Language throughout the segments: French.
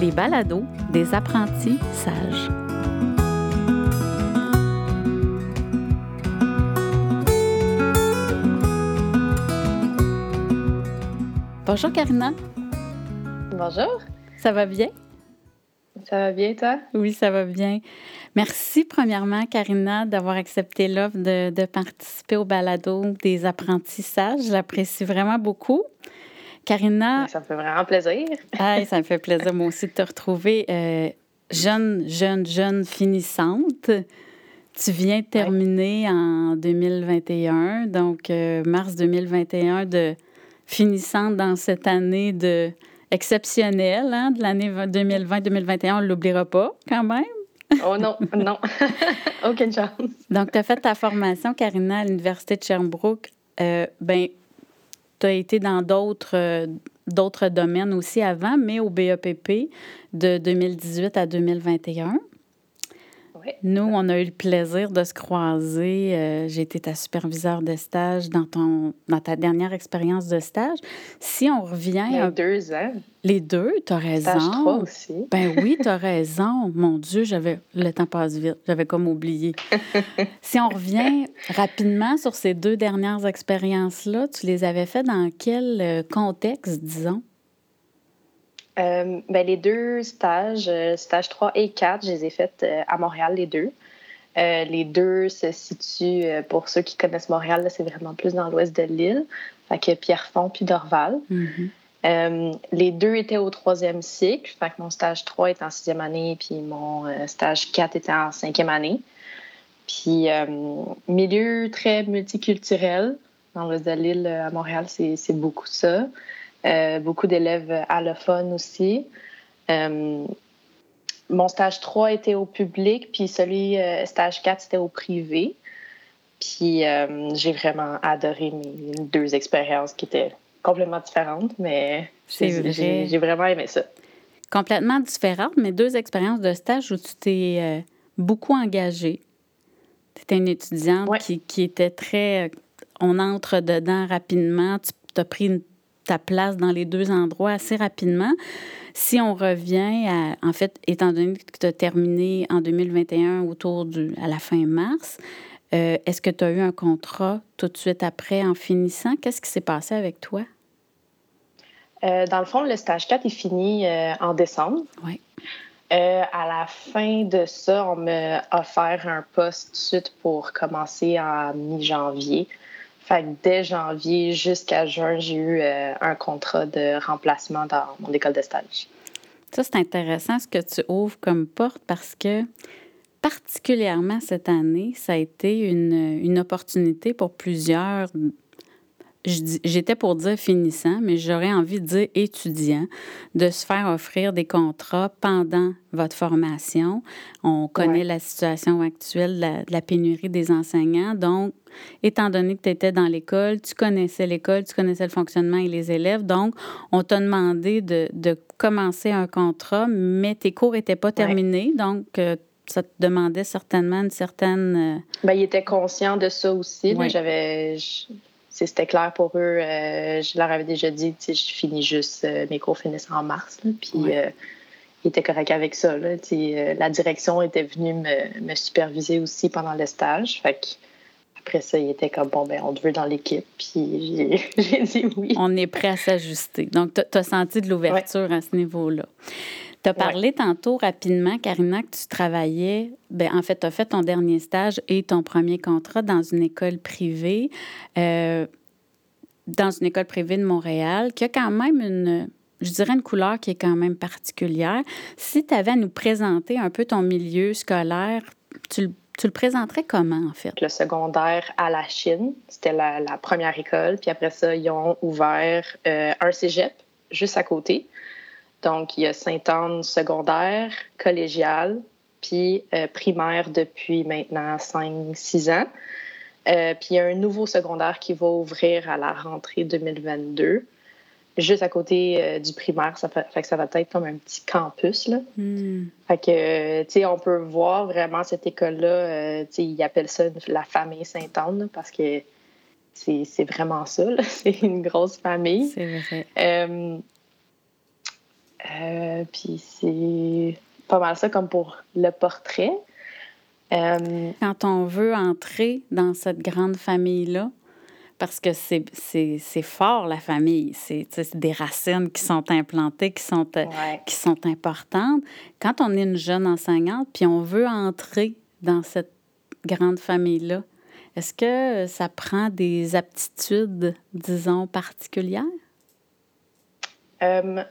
les balados des apprentis sages. Bonjour Karina. Bonjour. Ça va bien? Ça va bien, toi? Oui, ça va bien. Merci, premièrement, Karina, d'avoir accepté l'offre de, participer au balado des apprentissages. Je l'apprécie vraiment beaucoup. Karina. Ça me fait vraiment plaisir. ah, ça me fait plaisir, moi aussi, de te retrouver. Euh, jeune, jeune, jeune finissante. Tu viens de terminer en 2021, donc euh, mars 2021, de finissante dans cette année de exceptionnelle hein, de l'année 2020-2021. On ne l'oubliera pas quand même. oh non, non, aucune chance. Donc, tu as fait ta formation, Karina, à l'Université de Sherbrooke. Euh, ben, tu as été dans d'autres euh, d'autres domaines aussi avant, mais au BEPP de 2018 à 2021. Nous, on a eu le plaisir de se croiser. Euh, j'ai été ta superviseur de stage dans, ton, dans ta dernière expérience de stage. Si on revient... Les deux ans. Les deux, tu as raison. Stage 3 aussi. Ben oui, tu as raison. Mon Dieu, j'avais le temps passe vite. J'avais comme oublié. si on revient rapidement sur ces deux dernières expériences-là, tu les avais faites dans quel euh, contexte, disons? Euh, ben, les deux stages, euh, stage 3 et 4, je les ai faits euh, à Montréal, les deux. les deux se situent, pour ceux qui connaissent Montréal, c'est vraiment plus dans l'ouest de l'île, fait que Pierrefonds puis Dorval. Mm-hmm. les deux étaient au troisième cycle, fait que mon stage 3 était en sixième année, puis mon stage 4 était en cinquième année. Puis, milieu très multiculturel, dans l'ouest de l'île à Montréal, c'est beaucoup ça. Euh, beaucoup d'élèves allophones aussi. Euh, mon stage 3 était au public, puis celui euh, stage 4 c'était au privé. Puis j'ai vraiment adoré mes deux expériences qui étaient complètement différentes, mais j'ai vraiment aimé ça. Complètement différentes, mais deux expériences de stage où tu t'es beaucoup engagée. Tu étais une étudiante qui, qui, était très... On entre dedans rapidement. Tu as pris une ta place dans les deux endroits assez rapidement. Si on revient à, en fait, étant donné que tu as terminé en 2021 autour du, à la fin mars, euh, est-ce que tu as eu un contrat tout de suite après en finissant? Qu'est-ce qui s'est passé avec toi? Euh, dans le fond, le stage 4 est fini euh, en décembre. Oui. à la fin de ça, on m'a offert un poste tout de suite pour commencer en mi-janvier. Fait dès janvier jusqu'à juin, j'ai eu euh, un contrat de remplacement dans mon école de stage. Ça, c'est intéressant ce que tu ouvres comme porte parce que particulièrement cette année, ça a été une, une opportunité pour plusieurs j'étais pour dire finissant, mais j'aurais envie de dire étudiant, de se faire offrir des contrats pendant votre formation. On connaît la situation actuelle de la, pénurie des enseignants. Donc, étant donné que tu étais dans l'école, tu connaissais l'école, tu connaissais le fonctionnement et les élèves. Donc, on t'a demandé de, de, commencer un contrat, mais tes cours n'étaient pas terminés. Donc, euh, ça te demandait certainement une certaine... Euh, Bien, il était conscient de ça aussi. J'avais c'était clair pour eux. Euh, je leur avais déjà dit, je finis juste, euh, mes cours finissent en mars. puis euh, ils étaient corrects avec ça. la direction était venue me, superviser aussi pendant le stage. Fait après ça, il était comme, bon, ben, on te veut dans l'équipe. Puis j'ai dit oui. On est prêt à s'ajuster. Donc, tu as senti de l'ouverture à ce niveau-là. Tu as parlé tantôt rapidement, Karina, que tu travaillais, ben, en fait, tu as fait ton dernier stage et ton premier contrat dans une école privée, euh, dans une école privée de Montréal, qui a quand même une, je dirais une couleur qui est quand même particulière. Si tu avais à nous présenter un peu ton milieu scolaire, tu le tu le présenterais comment, en fait? Le secondaire à la Chine, c'était la, première école. Puis après ça, ils ont ouvert euh, un cégep juste à côté. Donc, il y a Sainte-Anne secondaire, collégial, puis euh, primaire depuis maintenant 5-6 ans. Euh, puis il y a un nouveau secondaire qui va ouvrir à la rentrée 2022, juste à côté euh, du primaire. Ça fait, que ça va être comme un petit campus. Là. Hmm. Fait que, tu sais, on peut voir vraiment cette école-là, tu sais, ils appellent ça la famille Sainte-Anne parce que c'est vraiment ça. C'est une grosse famille. C'est vrai. Puis c'est pas mal ça comme pour le portrait. Quand on veut entrer dans cette grande famille-là, parce que c'est fort, la famille. C'est des racines qui sont implantées, qui sont, euh, qui sont importantes. Quand on est une jeune enseignante, puis on veut entrer dans cette grande famille-là, est-ce que ça prend des aptitudes, disons, particulières? Euh,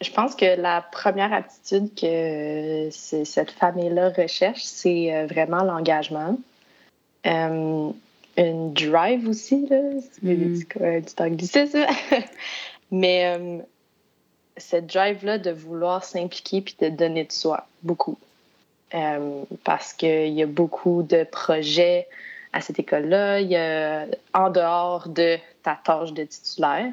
je pense que la première aptitude que cette famille-là recherche, c'est euh, vraiment l'engagement une drive aussi, là. C'est mm. du Mais euh, cette drive-là de vouloir s'impliquer puis de donner de soi, beaucoup. Euh, parce qu'il y a beaucoup de projets à cette école-là, il y a en dehors de ta tâche de titulaire.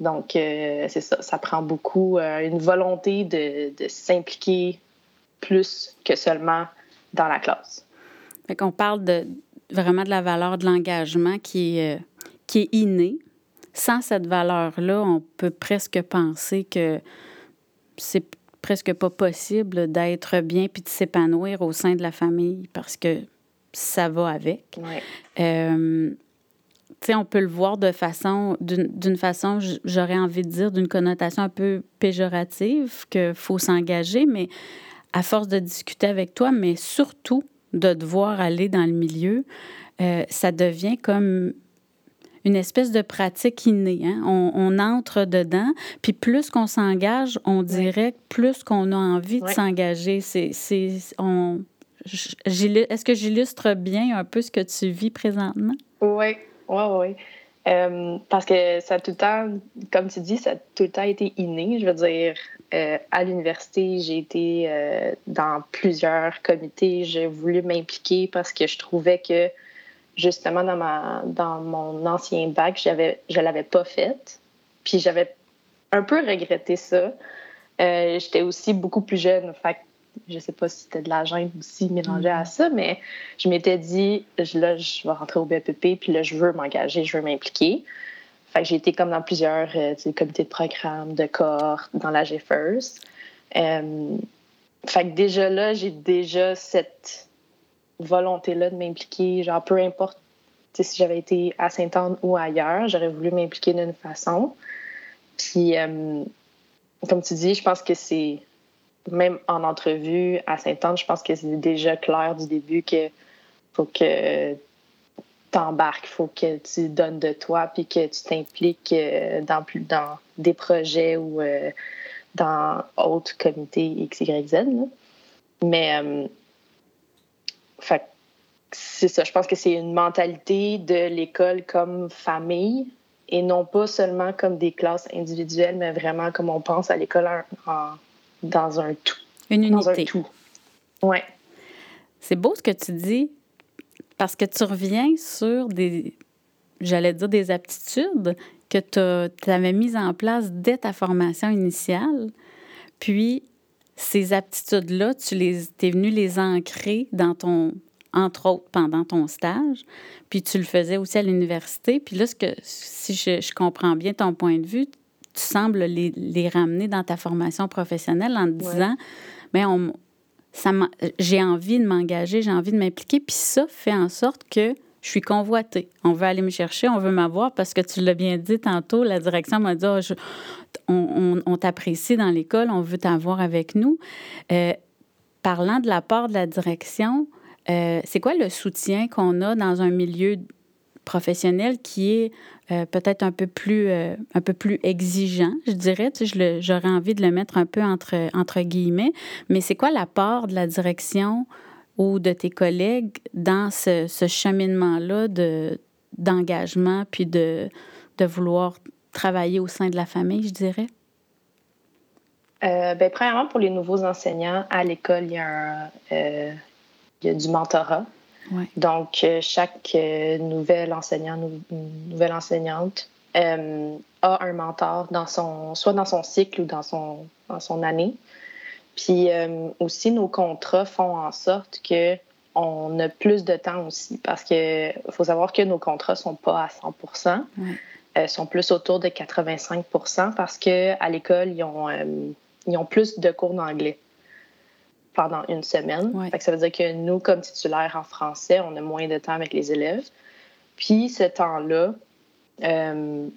Donc, euh, c'est ça, ça prend beaucoup une volonté de, de s'impliquer plus que seulement dans la classe. Fait qu'on parle de, vraiment de la valeur de l'engagement qui est, euh, qui est innée. Sans cette valeur-là, on peut presque penser que c'est presque pas possible d'être bien puis de s'épanouir au sein de la famille parce que ça va avec. Euh, tu sais, on peut le voir de façon, d'une façon, j'aurais envie de dire, d'une connotation un peu péjorative, qu'il faut s'engager, mais à force de discuter avec toi, mais surtout de devoir aller dans le milieu, euh, ça devient comme une espèce de pratique innée. Hein? On, entre dedans, puis plus qu'on s'engage, on dirait plus qu'on a envie de s'engager. C'est, on, est-ce que j'illustre bien un peu ce que tu vis présentement? Oui, oui, oui. Euh, parce que ça a tout le temps, comme tu dis, ça a tout le temps été inné. Je veux dire, euh, à l'université, j'ai été euh, dans plusieurs comités. J'ai voulu m'impliquer parce que je trouvais que justement dans ma dans mon ancien bac, je l'avais pas fait. Puis j'avais un peu regretté ça. J'étais aussi beaucoup plus jeune, je sais pas si c'était de la gêne aussi mélangé à mm-hmm. ça, mais je m'étais dit, là, je vais rentrer au BPP, puis là, je veux m'engager, je veux m'impliquer. Fait que j'ai été comme dans plusieurs euh, comités de programme, de cohorte, dans la GFIRST. Euh, fait que déjà là, j'ai déjà cette volonté-là de m'impliquer, genre peu importe si j'avais été à Sainte-Anne ou ailleurs, j'aurais voulu m'impliquer d'une façon. Puis, euh, comme tu dis, je pense que c'est même en entrevue à Saint-Anne, je pense que c'est déjà clair du début que faut que tu embarques, faut que tu donnes de toi, puis que tu t'impliques euh, dans, dans des projets ou euh, dans autres comités X, Y, Z. Mais euh, c'est ça, je pense que c'est une mentalité de l'école comme famille et non pas seulement comme des classes individuelles, mais vraiment comme on pense à l'école en dans un tout. Une unité. Dans un tout. Oui. C'est beau ce que tu dis parce que tu reviens sur des, j'allais dire, des aptitudes que tu avais mises en place dès ta formation initiale. Puis, ces aptitudes-là, tu les, es venu les ancrer dans ton, entre autres, pendant ton stage. Puis, tu le faisais aussi à l'université. Puis là, ce que, si je, je comprends bien ton point de vue, tu sembles les, les, ramener dans ta formation professionnelle en te disant, mais on, ça j'ai envie de m'engager, j'ai envie de m'impliquer, puis ça fait en sorte que je suis convoitée. On veut aller me chercher, on veut m'avoir parce que tu l'as bien dit tantôt, la direction m'a dit, oh, on, on, t'apprécie dans l'école, on veut t'avoir avec nous. Euh, parlant de la part de la direction, euh, c'est quoi le soutien qu'on a dans un milieu professionnel qui est euh, peut-être un peu plus euh, un peu plus exigeant, je dirais. Tu sais, j'aurais envie de le mettre un peu entre, entre guillemets. Mais c'est quoi l'apport de la direction ou de tes collègues dans ce, ce cheminement-là de, d'engagement puis de, de vouloir travailler au sein de la famille, je dirais? Euh, ben, premièrement, pour les nouveaux enseignants, à l'école, il y a du mentorat. Donc, euh, chaque euh, nouvel enseignant, nouvelle enseignante euh, a un mentor dans son, soit dans son cycle ou dans son, dans son année. Puis aussi, nos contrats font en sorte que on a plus de temps aussi parce que faut savoir que nos contrats sont pas à 100 Ils sont plus autour de 85% parce que à l'école, ils ont ils ont plus de cours d'anglais pendant une semaine. ça veut dire que nous, comme titulaires en français, on a moins de temps avec les élèves. Puis ce temps-là, euh,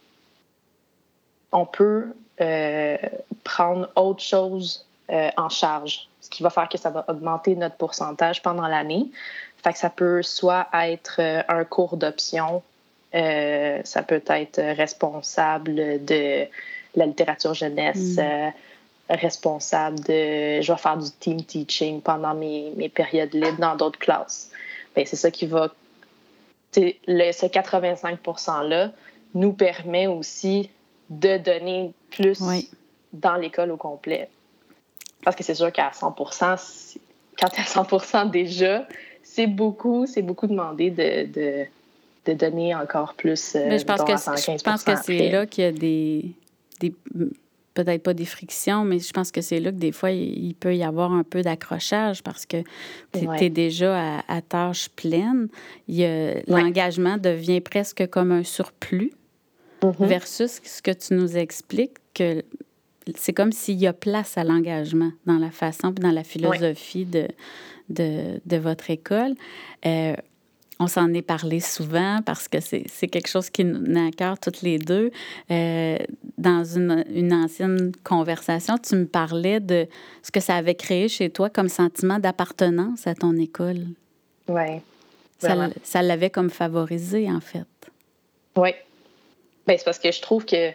on peut euh, prendre autre chose euh, en charge, ce qui va faire que ça va augmenter notre pourcentage pendant l'année. Fait que ça peut soit être un cours d'option, ça peut être responsable de la littérature jeunesse, mm. Responsable de, je vais faire du team teaching pendant mes, mes périodes libres dans d'autres classes. Ben, c'est ça qui va le, ce 85 %-là nous permet aussi de donner plus dans l'école au complet. Parce que c'est sûr qu'à 100 quand tu à 100 déjà, c'est beaucoup, c'est beaucoup demandé de, de, de, donner encore plus. Euh, Mais je pense, que, je pense que c'est là qu'il y a des, des peut-être pas des frictions, mais je pense que c'est là que des fois, il, peut y avoir un peu d'accrochage parce que tu es, déjà à, tâche pleine. L'engagement devient presque comme un surplus mm-hmm. versus ce que tu nous expliques, que c'est comme s'il y a place à l'engagement dans la façon, dans la philosophie de, de, de, votre école. Euh, on s'en est parlé souvent parce que c'est quelque chose qui nous à cœur toutes les deux. Euh, dans une, une, ancienne conversation, tu me parlais de ce que ça avait créé chez toi comme sentiment d'appartenance à ton école. Oui. Ça, ça l'avait comme favorisé, en fait. Oui. Bien, c'est parce que je trouve que,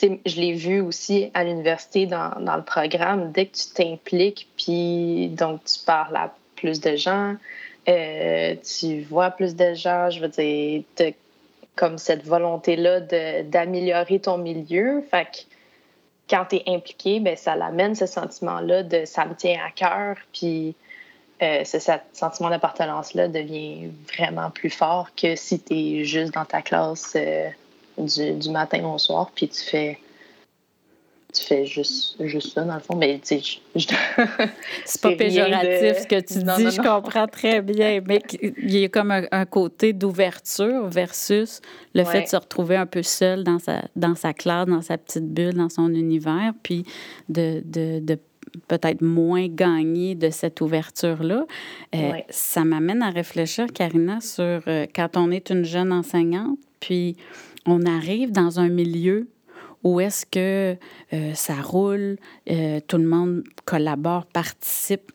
je l'ai vu aussi à l'université dans, dans, le programme, dès que tu t'impliques, puis donc tu parles à plus de gens, euh, tu vois plus de gens, je veux dire, comme cette volonté-là d'améliorer ton milieu. Fait que quand tu es impliqué, ben, ça l'amène ce sentiment-là de ça me tient à cœur. Puis euh, ce, sentiment d'appartenance-là devient vraiment plus fort que si tu es juste dans ta classe euh, du, du, matin au soir, puis tu fais tu fais juste, juste ça, dans le fond. Mais tu sais, je... c'est pas péjoratif ce que tu dis, je comprends très bien. Mais il y a comme un, côté d'ouverture versus le fait de se retrouver un peu seul dans sa, dans sa classe, dans sa petite bulle, dans son univers, puis de, de, de peut-être moins gagner de cette ouverture-là. Euh, ça m'amène à réfléchir, Karina, sur euh, quand on est une jeune enseignante, puis on arrive dans un milieu où est-ce que euh, ça roule, euh, tout le monde collabore, participe.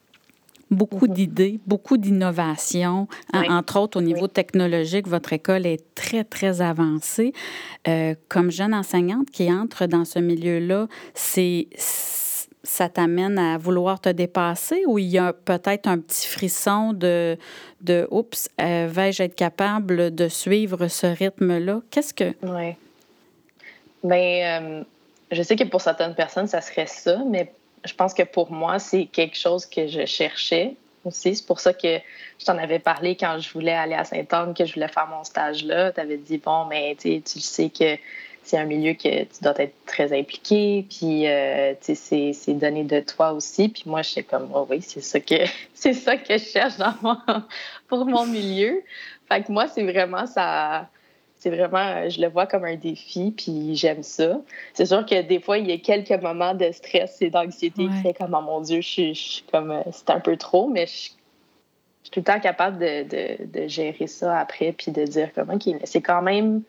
Beaucoup mhm. d'idées, beaucoup d'innovations. Entre autres, au niveau technologique, votre école est très, très avancée. Euh, comme jeune enseignante qui entre dans ce milieu-là, c'est ça t'amène à vouloir te dépasser ou il y a peut-être un petit frisson de, de oups, vais-je être capable de suivre ce rythme-là? Qu'est-ce que. Oui. Ben, euh, je sais que pour certaines personnes, ça serait ça, mais je pense que pour moi, c'est quelque chose que je cherchais aussi. C'est pour ça que je t'en avais parlé quand je voulais aller à Saint-Anne, que je voulais faire mon stage là. Tu avais dit, bon, mais tu sais que c'est un milieu que tu dois être très impliqué, puis euh, c'est donné de toi aussi. Puis moi, je suis comme, oh oui, c'est ça que c'est ça que je cherche dans pour mon milieu. Fait que moi, c'est vraiment ça c'est vraiment, je le vois comme un défi, puis j'aime ça. C'est sûr que des fois, il y a quelques moments de stress et d'anxiété qui fait comme, oh mon Dieu, je suis, comme, euh, c'est un peu trop, mais je, suis tout le temps capable de, de, gérer ça après, puis de dire comme, OK, c'est quand même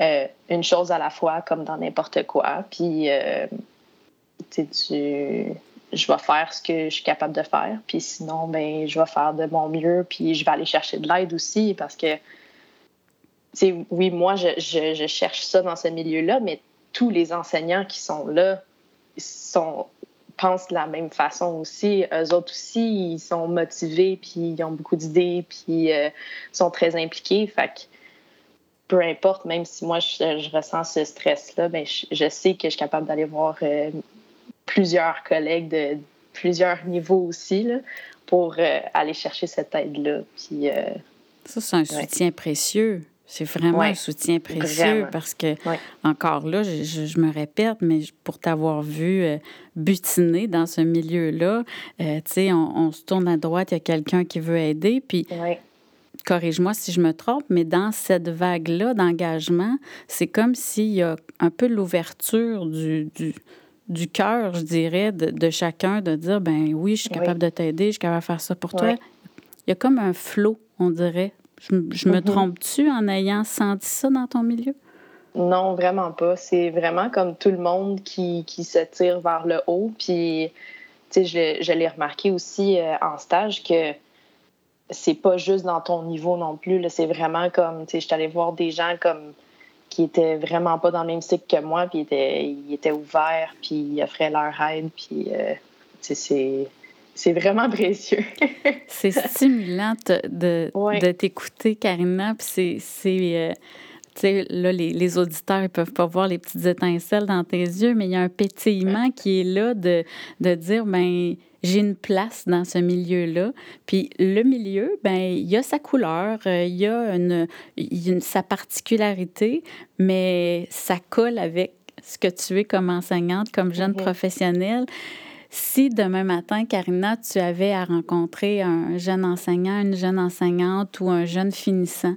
euh, une chose à la fois, comme dans n'importe quoi. Puis, euh, tu je vais faire ce que je suis capable de faire, puis sinon, ben, je vais faire de mon mieux, puis je vais aller chercher de l'aide aussi, parce que oui, moi, je, je, cherche ça dans ce milieu-là, mais tous les enseignants qui sont là sont, pensent de la même façon aussi. Eux autres aussi, ils sont motivés, puis ils ont beaucoup d'idées, puis euh, sont très impliqués. Fait que peu importe, même si moi, je, ressens ce stress-là, ben, je, sais que je suis capable d'aller voir euh, plusieurs collègues de plusieurs niveaux aussi là, pour euh, aller chercher cette aide-là. Puis, ça, c'est un soutien précieux. C'est vraiment un soutien précieux parce que, encore là, je, me répète, mais pour t'avoir vu euh, butiner dans ce milieu-là, euh, tu sais, on, se tourne à droite, il y a quelqu'un qui veut aider, puis corrige-moi si je me trompe, mais dans cette vague-là d'engagement, c'est comme s'il y a un peu l'ouverture du, du cœur, je dirais, de, chacun, de dire, ben oui, je suis capable de t'aider, je suis capable de faire ça pour toi. Il y a comme un flot, on dirait. Je, me mhm. trompe-tu en ayant senti ça dans ton milieu? Non, vraiment pas. C'est vraiment comme tout le monde qui, qui se tire vers le haut. Puis, tu sais, je, l'ai remarqué aussi euh, en stage que c'est pas juste dans ton niveau non plus. C'est vraiment comme, tu sais, je suis allée voir des gens comme qui étaient vraiment pas dans le même cycle que moi, puis ils étaient, ils étaient ouverts, puis ils offraient leur aide, puis euh, c'est c'est vraiment précieux. c'est stimulant de, de t'écouter, Karina. Puis c'est. Euh, tu sais, là, les, les, auditeurs ne peuvent pas voir les petites étincelles dans tes yeux, mais il y a un pétillement qui est là de, de dire, ben j'ai une place dans ce milieu-là. Puis le milieu, ben il y a sa couleur, euh, il y a une, une, sa particularité, mais ça colle avec ce que tu es comme enseignante, comme jeune mm-hmm. professionnelle. Si demain matin, Karina, tu avais à rencontrer un jeune enseignant, une jeune enseignante ou un jeune finissant,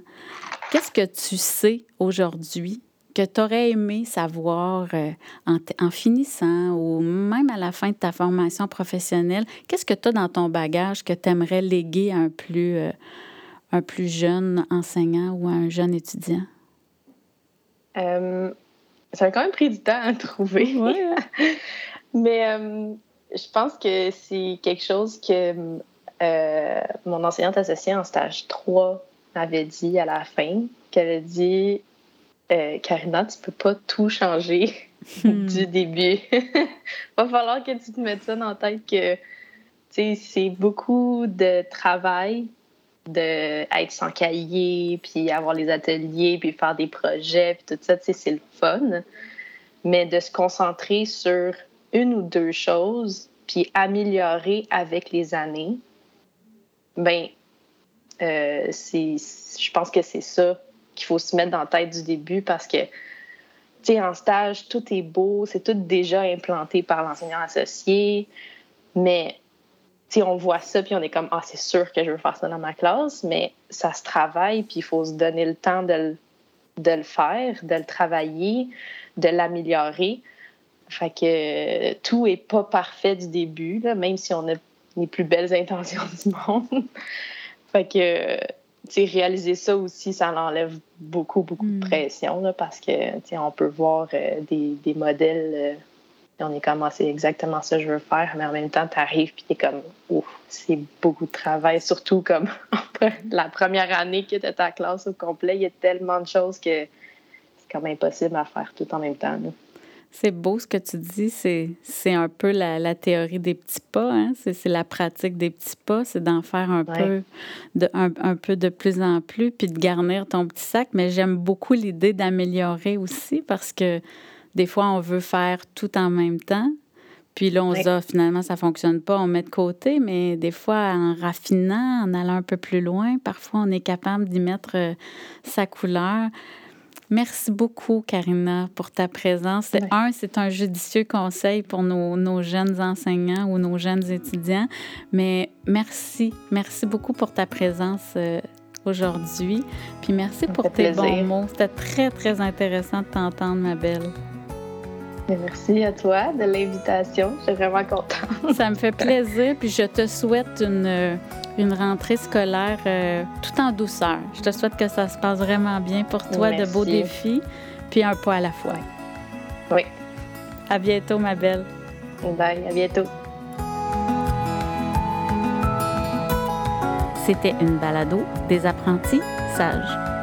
qu'est-ce que tu sais aujourd'hui que tu aurais aimé savoir euh, en, finissant ou même à la fin de ta formation professionnelle? Qu'est-ce que tu as dans ton bagage que tu aimerais léguer à un plus, euh, un plus jeune enseignant ou à un jeune étudiant? Euh, ça a quand même pris du temps à trouver. Hein. Mais je pense que c'est quelque chose que euh, mon enseignante associée en stage 3 m'avait dit à la fin, qu'elle a dit euh, Karina, tu peux pas tout changer hmm. du début. Va falloir que tu te mettes ça dans la tête que c'est beaucoup de travail d'être sans cahier, puis avoir les ateliers, puis faire des projets, puis tout ça, c'est le fun. Mais de se concentrer sur une ou deux choses, puis améliorer avec les années, ben, euh, je pense que c'est ça qu'il faut se mettre dans la tête du début parce que, tu sais, en stage, tout est beau, c'est tout déjà implanté par l'enseignant associé, mais, tu sais, on voit ça, puis on est comme, ah, c'est sûr que je veux faire ça dans ma classe, mais ça se travaille, puis il faut se donner le temps de, de le faire, de le travailler, de l'améliorer. Fait que euh, tout est pas parfait du début, même si on a les plus belles intentions du monde. fait que, tu réaliser ça aussi, ça enlève beaucoup, beaucoup de hmm. pression, là, parce que, tu on peut voir euh, des, des, modèles, euh, et on est comme, ah, c'est exactement ça que je veux faire, mais en même temps, tu arrives, puis tu es comme, ouf, c'est beaucoup de travail, surtout comme la première année que tu ta classe au complet, il y a tellement de choses que c'est comme impossible à faire tout en même temps. C'est beau ce que tu dis. C'est un peu la, théorie des petits pas. Hein? C'est la pratique des petits pas. C'est d'en faire un, peu de, un, peu de plus en plus, puis de garnir ton petit sac. Mais j'aime beaucoup l'idée d'améliorer aussi parce que des fois, on veut faire tout en même temps. Puis là, on se dit, ah, finalement, ça ne fonctionne pas, on met de côté. Mais des fois, en raffinant, en allant un peu plus loin, parfois, on est capable d'y mettre euh, sa couleur. Merci beaucoup, Karina, pour ta présence. Un, c'est un judicieux conseil pour nos, jeunes enseignants ou nos jeunes étudiants. Mais merci, merci beaucoup pour ta présence euh, aujourd'hui. Puis merci pour tes bons mots. C'était très, très intéressant de t'entendre, ma belle. Merci à toi de l'invitation. Je suis vraiment contente. Ça me fait plaisir. Puis je te souhaite une une rentrée scolaire euh, tout en douceur. Je te souhaite que ça se passe vraiment bien pour toi, de beaux défis, puis un pas à la fois. Oui. À bientôt, ma belle. Bye, à bientôt. C'était une balado des apprentis sages.